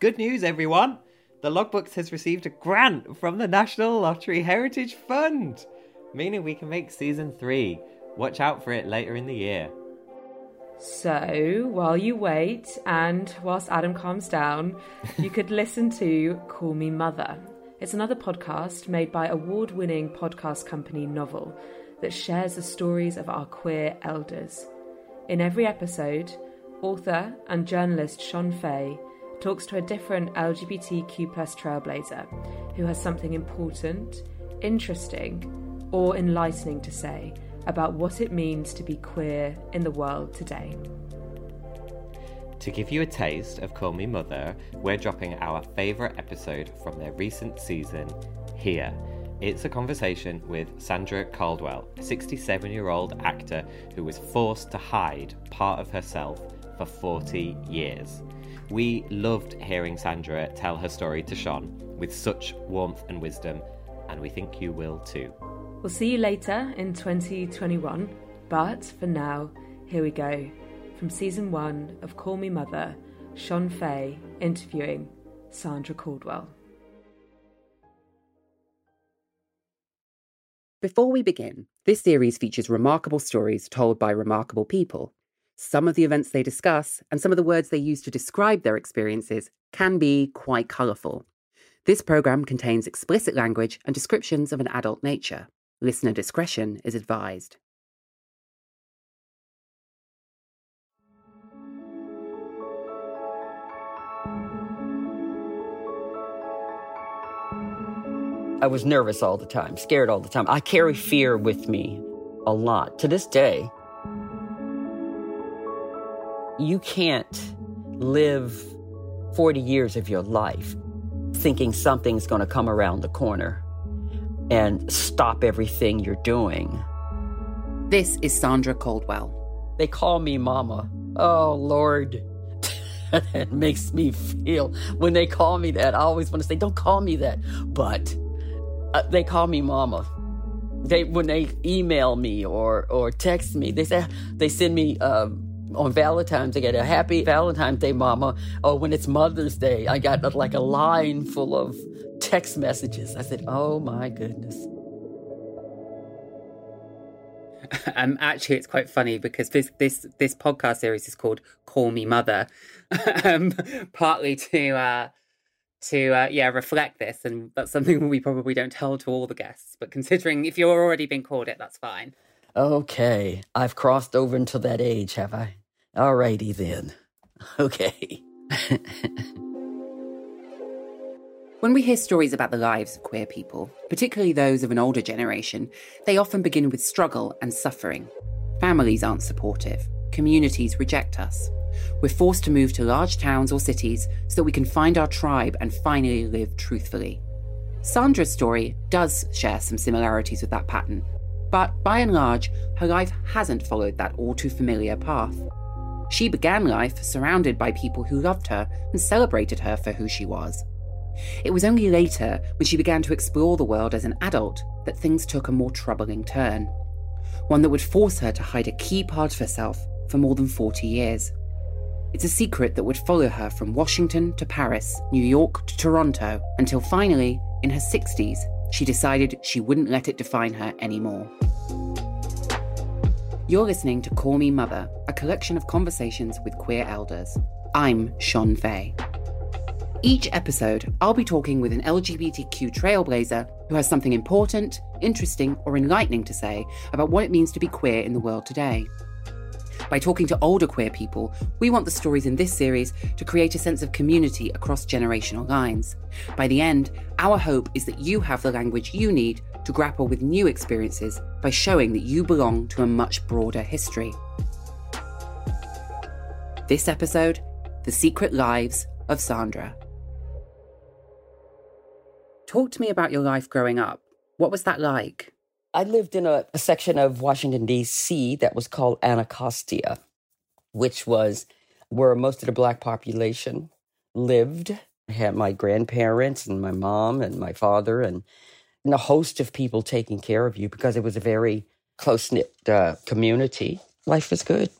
Good news, everyone! The Logbooks has received a grant from the National Lottery Heritage Fund, meaning we can make season three. Watch out for it later in the year. So, while you wait and whilst Adam calms down, you could listen to Call Me Mother. It's another podcast made by award winning podcast company Novel that shares the stories of our queer elders. In every episode, author and journalist Shon Faye talks to a different LGBTQ plus trailblazer who has something important, interesting, or enlightening to say about what it means to be queer in the world today. To give you a taste of Call Me Mother, we're dropping our favourite episode from their recent season here. It's a conversation with Sandra Caldwell, a 67 year old actor who was forced to hide part of herself for 40 years. We loved hearing Sandra tell her story to Shon with such warmth and wisdom, and we think you will too. We'll see you later in 2021, but for now, here we go. From season one of Call Me Mother, Shon Faye interviewing Sandra Caldwell. Before we begin, this series features remarkable stories told by remarkable people. Some of the events they discuss and some of the words they use to describe their experiences can be quite colourful. This programme contains explicit language and descriptions of an adult nature. Listener discretion is advised. I was nervous all the time, scared all the time. I carry fear with me a lot. To this day, you can't live 40 years of your life thinking something's going to come around the corner and stop everything you're doing. This is Sandra Caldwell. They call me mama. Oh, Lord. that makes me feel. When they call me that, I always want to say, don't call me that. But uh, they call me mama. They when they email me or or text me, they say they send me uh, on Valentine's. I get a happy Valentine's Day, mama. Or when it's Mother's Day, I got uh, like a line full of text messages. I said, oh my goodness. Um, actually, it's quite funny because this this this podcast series is called "Call Me Mother," um, partly to uh, to uh, yeah reflect this, and that's something we probably don't tell to all the guests. But considering if you're already been called it, that's fine. Okay, I've crossed over into that age, have I? Alrighty then. Okay. When we hear stories about the lives of queer people, particularly those of an older generation, they often begin with struggle and suffering. Families aren't supportive, communities reject us. We're forced to move to large towns or cities so that we can find our tribe and finally live truthfully. Sandra's story does share some similarities with that pattern, but by and large, her life hasn't followed that all too familiar path. She began life surrounded by people who loved her and celebrated her for who she was. It was only later, when she began to explore the world as an adult, that things took a more troubling turn. One that would force her to hide a key part of herself for more than 40 years. It's a secret that would follow her from Washington to Paris, New York to Toronto, until finally, in her 60s, she decided she wouldn't let it define her anymore. You're listening to Call Me Mother, a collection of conversations with queer elders. I'm Shon Faye. Each episode, I'll be talking with an LGBTQ trailblazer who has something important, interesting, or enlightening to say about what it means to be queer in the world today. By talking to older queer people, we want the stories in this series to create a sense of community across generational lines. By the end, our hope is that you have the language you need to grapple with new experiences by showing that you belong to a much broader history. This episode The Secret Lives of Sandra. Talk to me about your life growing up. What was that like? I lived in a, a section of Washington, D.C. that was called Anacostia, which was where most of the black population lived. I had my grandparents and my mom and my father and, and a host of people taking care of you because it was a very close knit uh, community. Life was good.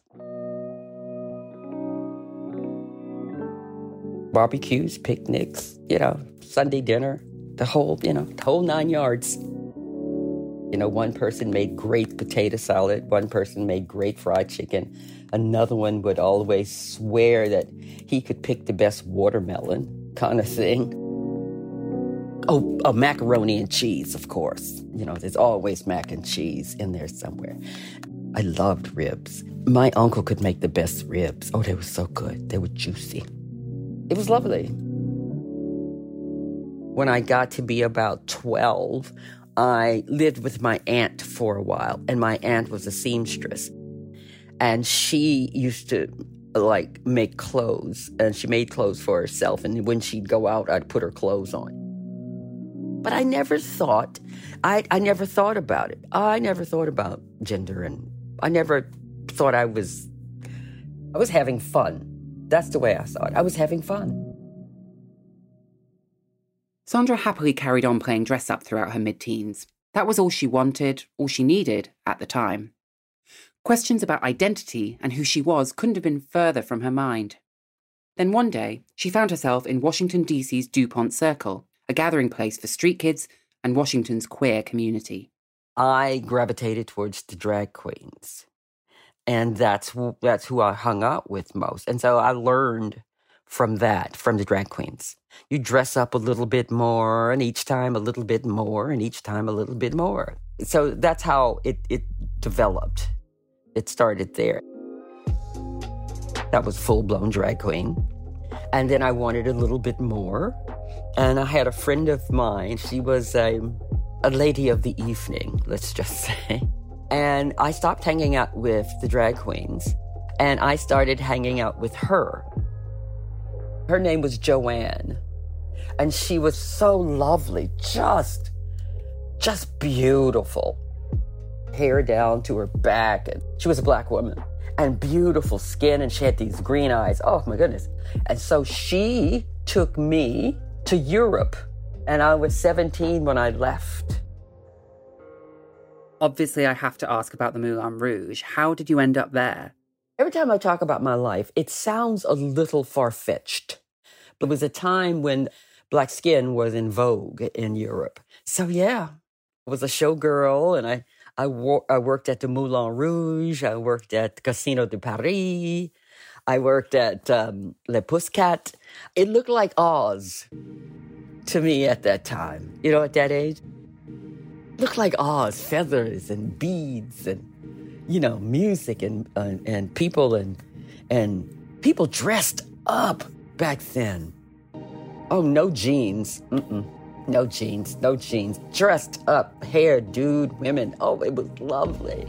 Barbecues, picnics, you know, Sunday dinner, the whole, you know, the whole nine yards. You know, one person made great potato salad, one person made great fried chicken, another one would always swear that he could pick the best watermelon kind of thing. Oh, a macaroni and cheese, of course. You know, there's always mac and cheese in there somewhere. I loved ribs. My uncle could make the best ribs. Oh, they were so good. They were juicy. It was lovely. When I got to be about 12, I lived with my aunt for a while, and my aunt was a seamstress. And she used to like make clothes, and she made clothes for herself. And when she'd go out, I'd put her clothes on. But I never thought, I, I never thought about it. I never thought about gender, and I never thought I was, I was having fun. That's the way I saw it. I was having fun. Sandra happily carried on playing dress up throughout her mid teens. That was all she wanted, all she needed at the time. Questions about identity and who she was couldn't have been further from her mind. Then one day, she found herself in Washington, D.C.'s DuPont Circle, a gathering place for street kids and Washington's queer community. I gravitated towards the drag queens. And that's that's who I hung out with most. And so I learned from that, from the drag queens. You dress up a little bit more, and each time a little bit more, and each time a little bit more. So that's how it, it developed. It started there. That was full blown drag queen. And then I wanted a little bit more. And I had a friend of mine. She was a, a lady of the evening, let's just say. And I stopped hanging out with the drag queens and I started hanging out with her. Her name was Joanne. And she was so lovely, just, just beautiful. Hair down to her back. And she was a black woman and beautiful skin. And she had these green eyes. Oh my goodness. And so she took me to Europe. And I was 17 when I left. Obviously, I have to ask about the Moulin Rouge. How did you end up there? Every time I talk about my life, it sounds a little far fetched. But it was a time when black skin was in vogue in Europe. So, yeah, I was a showgirl and I, I, wor- I worked at the Moulin Rouge. I worked at Casino de Paris. I worked at um, Le Puscat. It looked like Oz to me at that time, you know, at that age. Looked like Oz, feathers and beads and you know, music and and people and and people dressed up back then. Oh, no jeans. Mm-mm. No jeans, no jeans. Dressed up, hair, dude, women. Oh, it was lovely.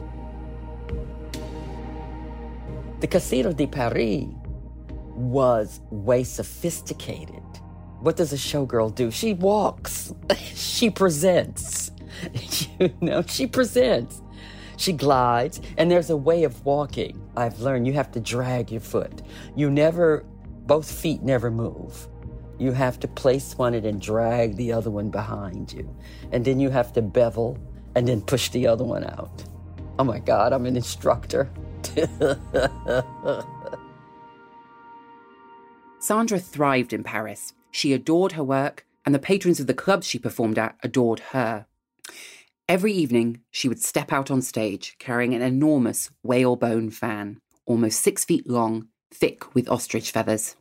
The Casino de Paris was way sophisticated. What does a showgirl do? She walks. she presents. you know, she presents. She glides, and there's a way of walking. I've learned you have to drag your foot. You never, both feet never move. You have to place one and drag the other one behind you. And then you have to bevel and then push the other one out. Oh my God, I'm an instructor. Sandra thrived in Paris. She adored her work, and the patrons of the clubs she performed at adored her. Every evening, she would step out on stage carrying an enormous whalebone fan, almost six feet long, thick with ostrich feathers.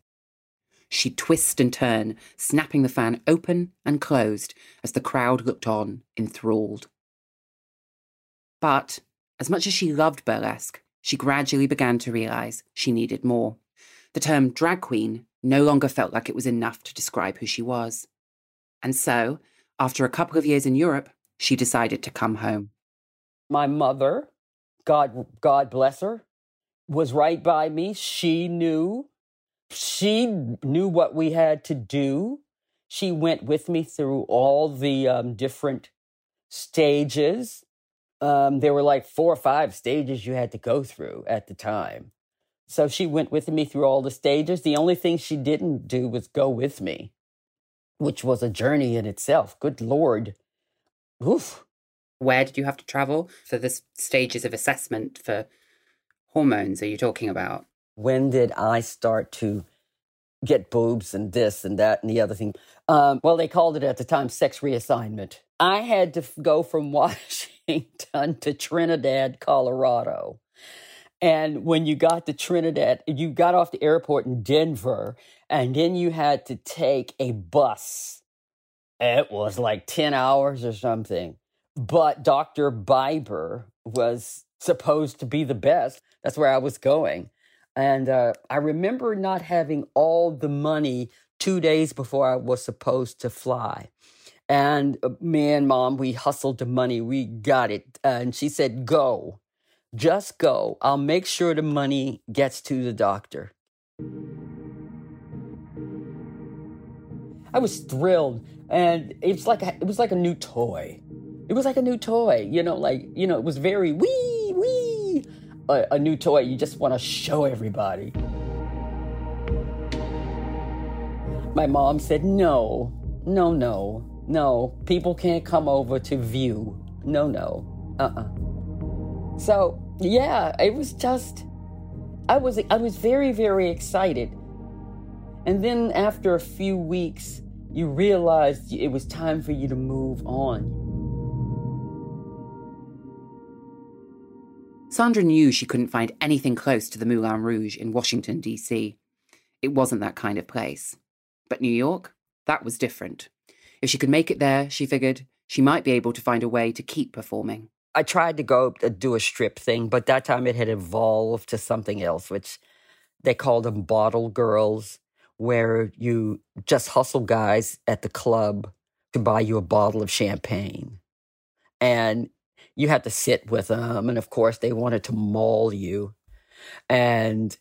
She'd twist and turn, snapping the fan open and closed as the crowd looked on, enthralled. But, as much as she loved burlesque, she gradually began to realize she needed more. The term drag queen no longer felt like it was enough to describe who she was. And so, after a couple of years in Europe, she decided to come home. My mother, God, God bless her, was right by me. She knew. She knew what we had to do. she went with me through all the um, different stages. Um, there were like four or five stages you had to go through at the time. So she went with me through all the stages. The only thing she didn't do was go with me, which was a journey in itself. Good Lord. Oof. Where did you have to travel for the stages of assessment for hormones? Are you talking about? when did I start to get boobs and this and that and the other thing? Um, well, they called it at the time sex reassignment. I had to f- go from Washington to Trinidad, Colorado. And when you got to Trinidad, you got off the airport in Denver, and then you had to take a bus. It was like 10 hours or something. But Dr. Biber was supposed to be the best. That's where I was going. And uh, I remember not having all the money two days before I was supposed to fly. And uh, me and mom, we hustled the money. We got it. And she said, Go, just go. I'll make sure the money gets to the doctor. I was thrilled. And it was like a, it was like a new toy. It was like a new toy, you know, like, you know, it was very wee, wee, a, a new toy. You just want to show everybody. My mom said, no, no, no, no. People can't come over to view. No, no. Uh uh So, yeah, it was just, I was, I was very, very excited. And then after a few weeks, you realized it was time for you to move on. Sandra knew she couldn't find anything close to the Moulin Rouge in Washington, D.C. It wasn't that kind of place. But New York, that was different. If she could make it there, she figured, she might be able to find a way to keep performing. I tried to go to do a strip thing, but that time it had evolved to something else, which they called them bottle girls, where you just hustle guys at the club to buy you a bottle of champagne. And you had to sit with them. And of course, they wanted to maul you and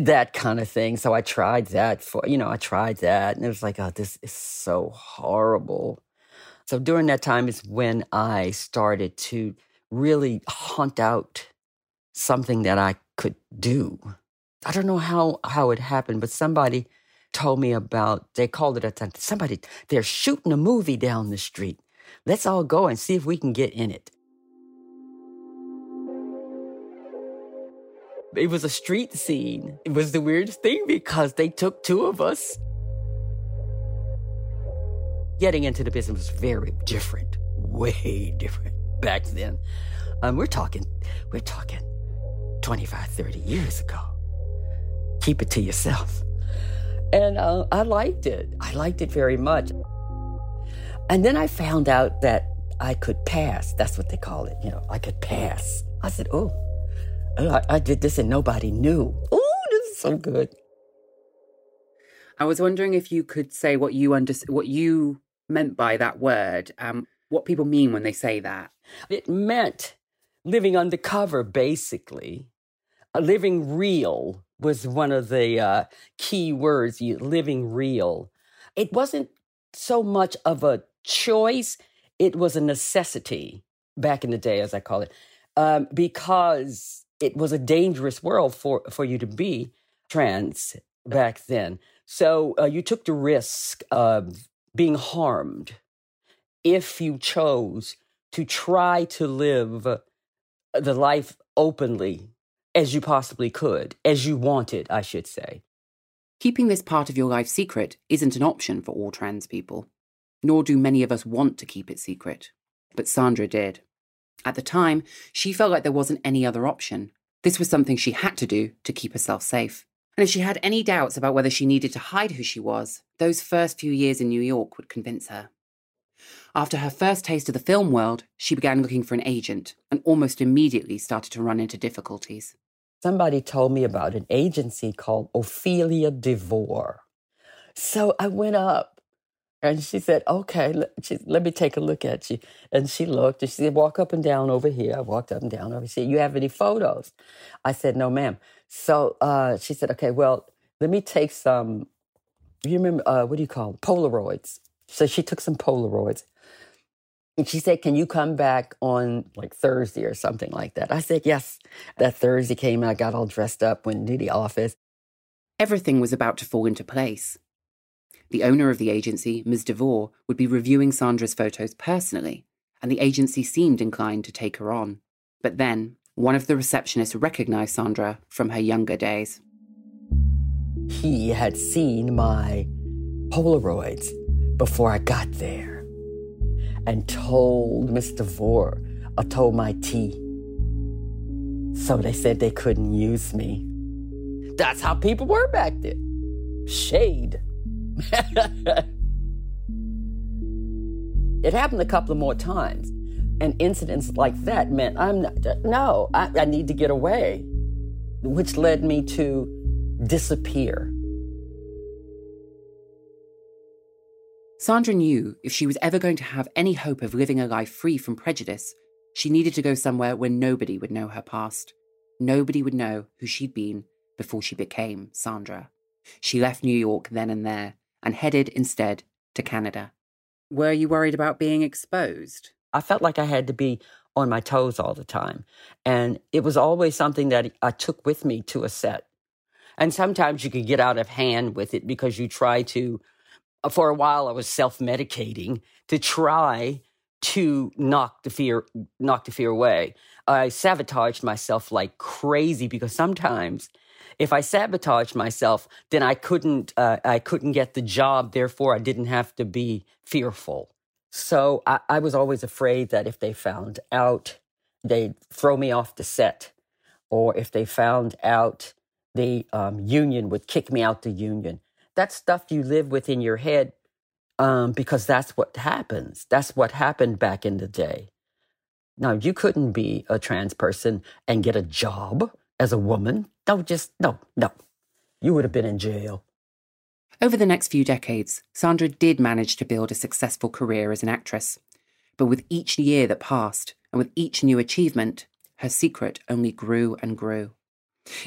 that kind of thing. So I tried that for, you know, I tried that. And it was like, oh, this is so horrible. So during that time is when I started to really hunt out something that I could do. I don't know how how it happened, but somebody told me about they called it a. Somebody they're shooting a movie down the street. Let's all go and see if we can get in it. It was a street scene. It was the weirdest thing because they took two of us. Getting into the business was very different, way different back then. Um, we're talking, we're talking 25, 30 years ago. Keep it to yourself. And uh, I liked it. I liked it very much. And then I found out that I could pass. That's what they call it. You know, I could pass. I said, oh, I, I did this and nobody knew. Oh, this is so good. I was wondering if you could say what you under- what you meant by that word, um, what people mean when they say that. It meant living undercover, basically. Uh, living real was one of the uh, key words, you, living real. It wasn't so much of a choice, it was a necessity back in the day, as I call it, um, because it was a dangerous world for, for you to be trans back then. So uh, you took the risk of being harmed if you chose to try to live the life openly as you possibly could, as you wanted, I should say. Keeping this part of your life secret isn't an option for all trans people, nor do many of us want to keep it secret. But Sandra did. At the time, she felt like there wasn't any other option. This was something she had to do to keep herself safe. And if she had any doubts about whether she needed to hide who she was, those first few years in New York would convince her. After her first taste of the film world, she began looking for an agent and almost immediately started to run into difficulties. Somebody told me about an agency called Ophelia DeVore. So I went up and she said, Okay, let, she, let me take a look at you. And she looked and she said, Walk up and down over here. I walked up and down over here. She said, You have any photos? I said, No, ma'am. So uh, she said, Okay, well, let me take some you remember, uh, what do you call them? Polaroids. So she took some Polaroids. And she said, Can you come back on like Thursday or something like that? I said, Yes. That Thursday came and I got all dressed up, went to the office. Everything was about to fall into place. The owner of the agency, Ms. DeVore, would be reviewing Sandra's photos personally, and the agency seemed inclined to take her on. But then, one of the receptionists recognized Sandra from her younger days. He had seen my Polaroids before I got there and told Miss DeVore, I told my T. So they said they couldn't use me. That's how people were back then. Shade. it happened a couple of more times. And incidents like that meant I'm not, no, I, I need to get away, which led me to disappear. Sandra knew if she was ever going to have any hope of living a life free from prejudice, she needed to go somewhere where nobody would know her past. Nobody would know who she'd been before she became Sandra. She left New York then and there and headed instead to Canada. Were you worried about being exposed? I felt like I had to be on my toes all the time. And it was always something that I took with me to a set. And sometimes you could get out of hand with it because you try to uh, for a while I was self-medicating to try to knock the fear knock the fear away. I sabotaged myself like crazy because sometimes if I sabotaged myself, then I couldn't uh, I couldn't get the job. Therefore, I didn't have to be fearful. So I, I was always afraid that if they found out, they'd throw me off the set, or if they found out, the um, union would kick me out the union That stuff you live with in your head um, because that's what happens. That's what happened back in the day. Now, you couldn't be a trans person and get a job as a woman. No, just no, no. You would have been in jail. Over the next few decades, Sandra did manage to build a successful career as an actress. But with each year that passed, and with each new achievement, her secret only grew and grew.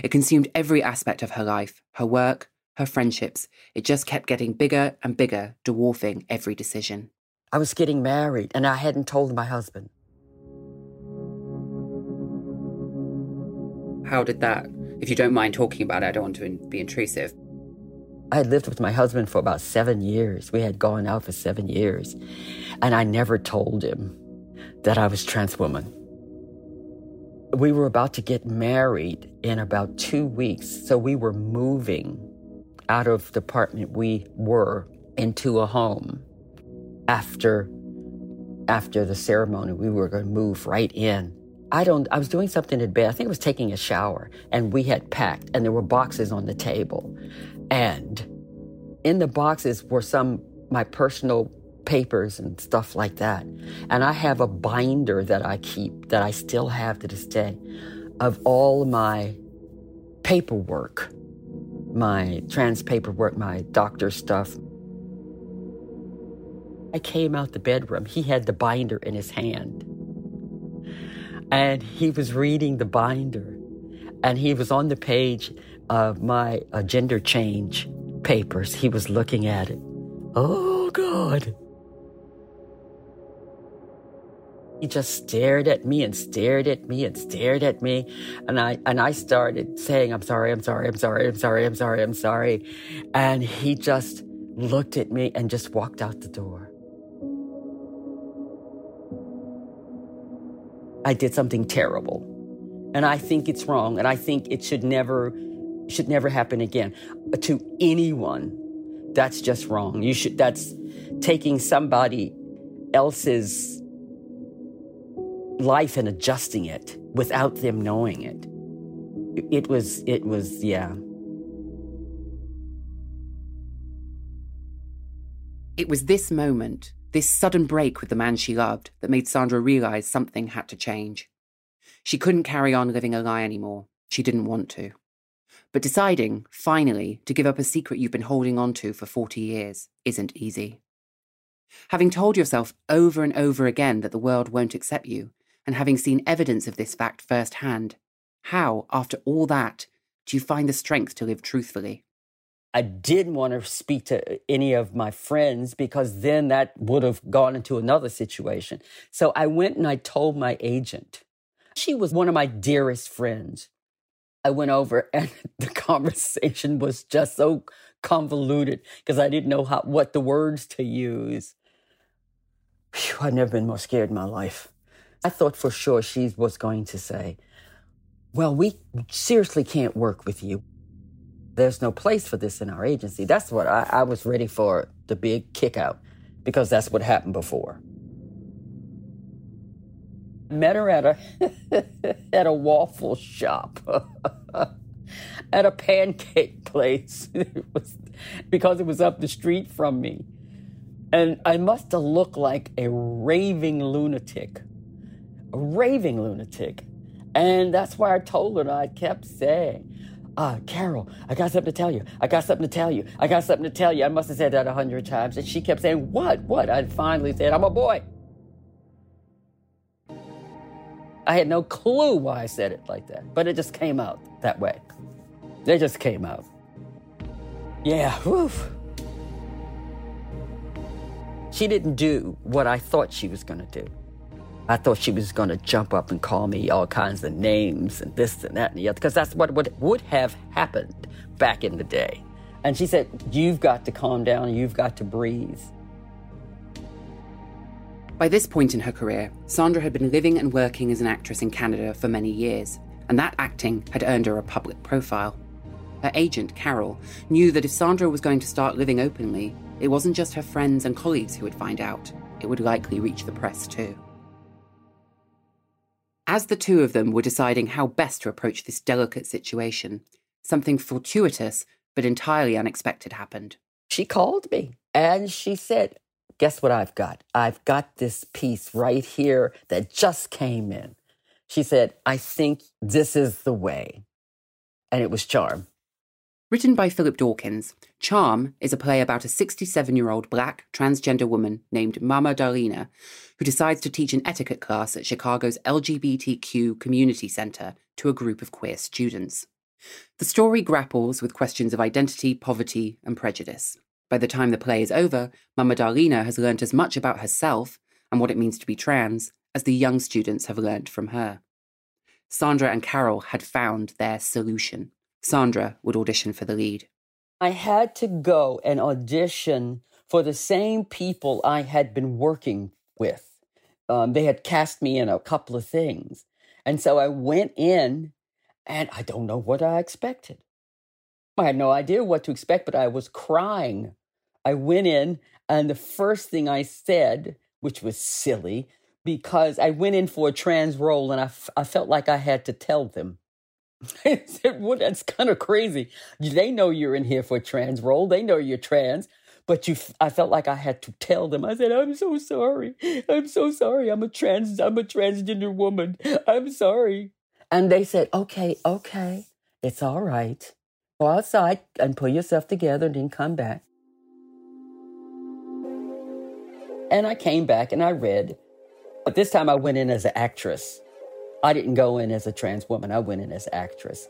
It consumed every aspect of her life her work, her friendships. It just kept getting bigger and bigger, dwarfing every decision. I was getting married and I hadn't told my husband. How did that? If you don't mind talking about it, I don't want to be intrusive. I had lived with my husband for about seven years. We had gone out for seven years. And I never told him that I was trans woman. We were about to get married in about two weeks. So we were moving out of the apartment we were into a home. After after the ceremony, we were going to move right in. I don't I was doing something in bed. I think I was taking a shower and we had packed and there were boxes on the table. And in the boxes were some my personal papers and stuff like that. And I have a binder that I keep that I still have to this day of all my paperwork my trans paperwork, my doctor stuff. I came out the bedroom. He had the binder in his hand. And he was reading the binder. And he was on the page of my uh, gender change papers. He was looking at it. Oh, God. He just stared at me and stared at me and stared at me. And I, and I started saying, I'm sorry, I'm sorry, I'm sorry, I'm sorry, I'm sorry, I'm sorry. And he just looked at me and just walked out the door. I did something terrible. And I think it's wrong. And I think it should never, should never happen again to anyone. That's just wrong. You should, that's taking somebody else's life and adjusting it without them knowing it. It was, it was, yeah. It was this moment, this sudden break with the man she loved, that made Sandra realize something had to change. She couldn't carry on living a lie anymore. She didn't want to. But deciding, finally, to give up a secret you've been holding on to for 40 years isn't easy. Having told yourself over and over again that the world won't accept you, and having seen evidence of this fact firsthand, how, after all that, do you find the strength to live truthfully? I didn't want to speak to uh, any of my friends because then that would have gone into another situation. So I went and I told my agent. She was one of my dearest friends. I went over and the conversation was just so convoluted because I didn't know how what the words to use. Whew, I'd never been more scared in my life. I thought for sure she was going to say, Well, we seriously can't work with you. There's no place for this in our agency. That's what I, I was ready for the big kick out because that's what happened before. Met her at a at a waffle shop. at a pancake place it was, because it was up the street from me. And I must have looked like a raving lunatic. A raving lunatic. And that's why I told her, I kept saying, uh, Carol, I got something to tell you. I got something to tell you. I got something to tell you. I must have said that a hundred times. And she kept saying, What? What? I finally said, I'm a boy. I had no clue why I said it like that, but it just came out that way. It just came out. Yeah, whew. She didn't do what I thought she was going to do. I thought she was going to jump up and call me all kinds of names and this and that and the other, because that's what would, would have happened back in the day. And she said, You've got to calm down, you've got to breathe. By this point in her career, Sandra had been living and working as an actress in Canada for many years, and that acting had earned her a public profile. Her agent, Carol, knew that if Sandra was going to start living openly, it wasn't just her friends and colleagues who would find out, it would likely reach the press too. As the two of them were deciding how best to approach this delicate situation, something fortuitous but entirely unexpected happened. She called me and she said, Guess what I've got? I've got this piece right here that just came in. She said, I think this is the way. And it was Charm. Written by Philip Dawkins, Charm is a play about a 67 year old black transgender woman named Mama Darlena who decides to teach an etiquette class at Chicago's LGBTQ Community Center to a group of queer students. The story grapples with questions of identity, poverty, and prejudice. By the time the play is over, Mama Darlena has learnt as much about herself and what it means to be trans as the young students have learnt from her. Sandra and Carol had found their solution. Sandra would audition for the lead. I had to go and audition for the same people I had been working with. Um, they had cast me in a couple of things. And so I went in and I don't know what I expected. I had no idea what to expect, but I was crying. I went in, and the first thing I said, which was silly, because I went in for a trans role and I, f- I felt like I had to tell them. Well, that's kind of crazy. They know you're in here for a trans role. They know you're trans. But you, I felt like I had to tell them. I said, "I'm so sorry. I'm so sorry. I'm a trans. I'm a transgender woman. I'm sorry." And they said, "Okay, okay, it's all right. Go outside and pull yourself together, and then come back." And I came back and I read, but this time I went in as an actress. I didn't go in as a trans woman. I went in as actress.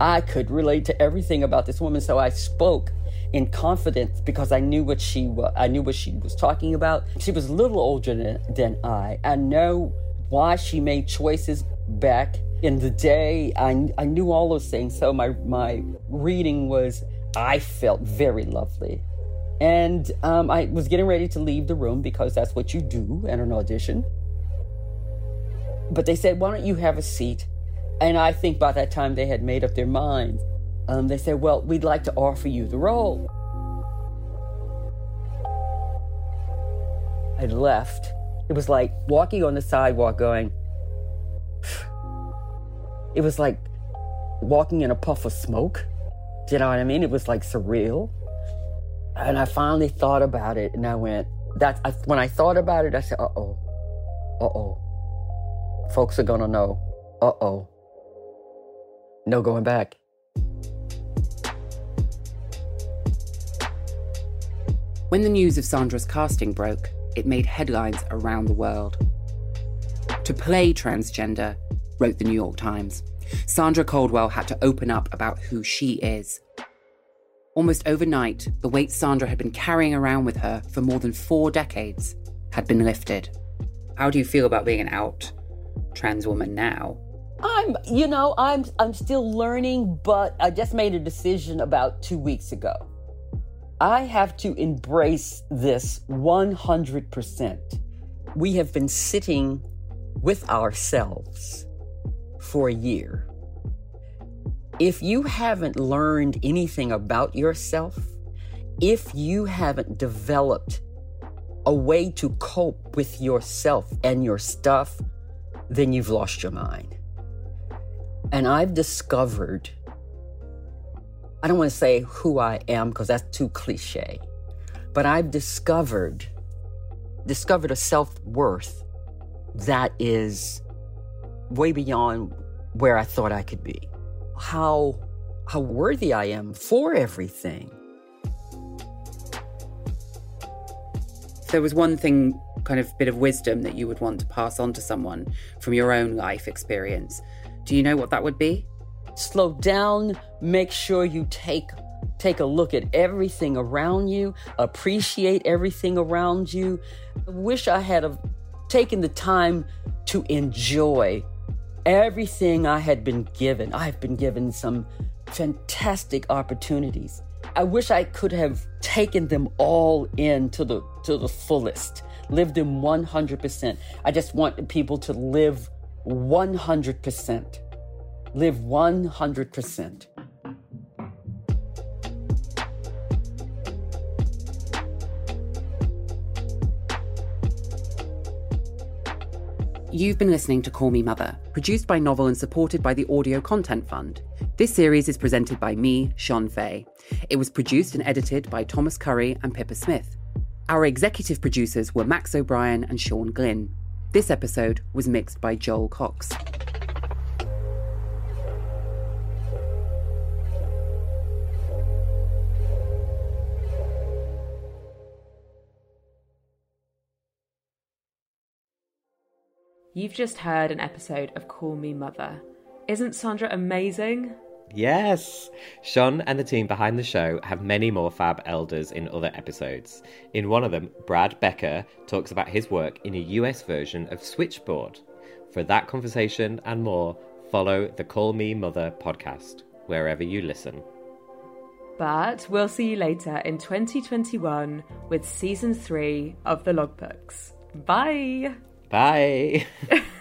I could relate to everything about this woman, so I spoke in confidence because I knew what she was. I knew what she was talking about. She was a little older than, than I. I know why she made choices back in the day. I, I knew all those things. So my my reading was I felt very lovely. And um, I was getting ready to leave the room because that's what you do at an audition. But they said, Why don't you have a seat? And I think by that time they had made up their minds. Um, they said, Well, we'd like to offer you the role. I left. It was like walking on the sidewalk going, it was like walking in a puff of smoke. Do you know what I mean? It was like surreal. And I finally thought about it and I went, that's I, when I thought about it, I said, uh oh, uh oh. Folks are gonna know, uh oh. No going back. When the news of Sandra's casting broke, it made headlines around the world. To play transgender, wrote the New York Times, Sandra Caldwell had to open up about who she is. Almost overnight, the weight Sandra had been carrying around with her for more than four decades had been lifted. How do you feel about being an out trans woman now? I'm, you know, I'm I'm still learning, but I just made a decision about 2 weeks ago. I have to embrace this 100%. We have been sitting with ourselves for a year. If you haven't learned anything about yourself, if you haven't developed a way to cope with yourself and your stuff, then you've lost your mind. And I've discovered, I don't want to say who I am because that's too cliche, but I've discovered, discovered a self worth that is way beyond where I thought I could be how how worthy I am for everything. There was one thing, kind of bit of wisdom that you would want to pass on to someone from your own life experience, do you know what that would be? Slow down, make sure you take take a look at everything around you, appreciate everything around you. I wish I had taken the time to enjoy everything I had been given. I've been given some fantastic opportunities. I wish I could have taken them all in to the to the fullest, lived in 100%. I just want people to live 100%. Live 100%. You've been listening to Call Me Mother, produced by Novel and supported by the Audio Content Fund. This series is presented by me, Shon Faye. It was produced and edited by Thomas Curry and Pippa Smith. Our executive producers were Max O'Brien and Sean Glynn. This episode was mixed by Joel Cox. You've just heard an episode of Call Me Mother. Isn't Sandra amazing? Yes! Shon and the team behind the show have many more fab elders in other episodes. In one of them, Brad Becker talks about his work in a US version of Switchboard. For that conversation and more, follow the Call Me Mother podcast, wherever you listen. But we'll see you later in 2021 with season three of the logbooks. Bye! Bye.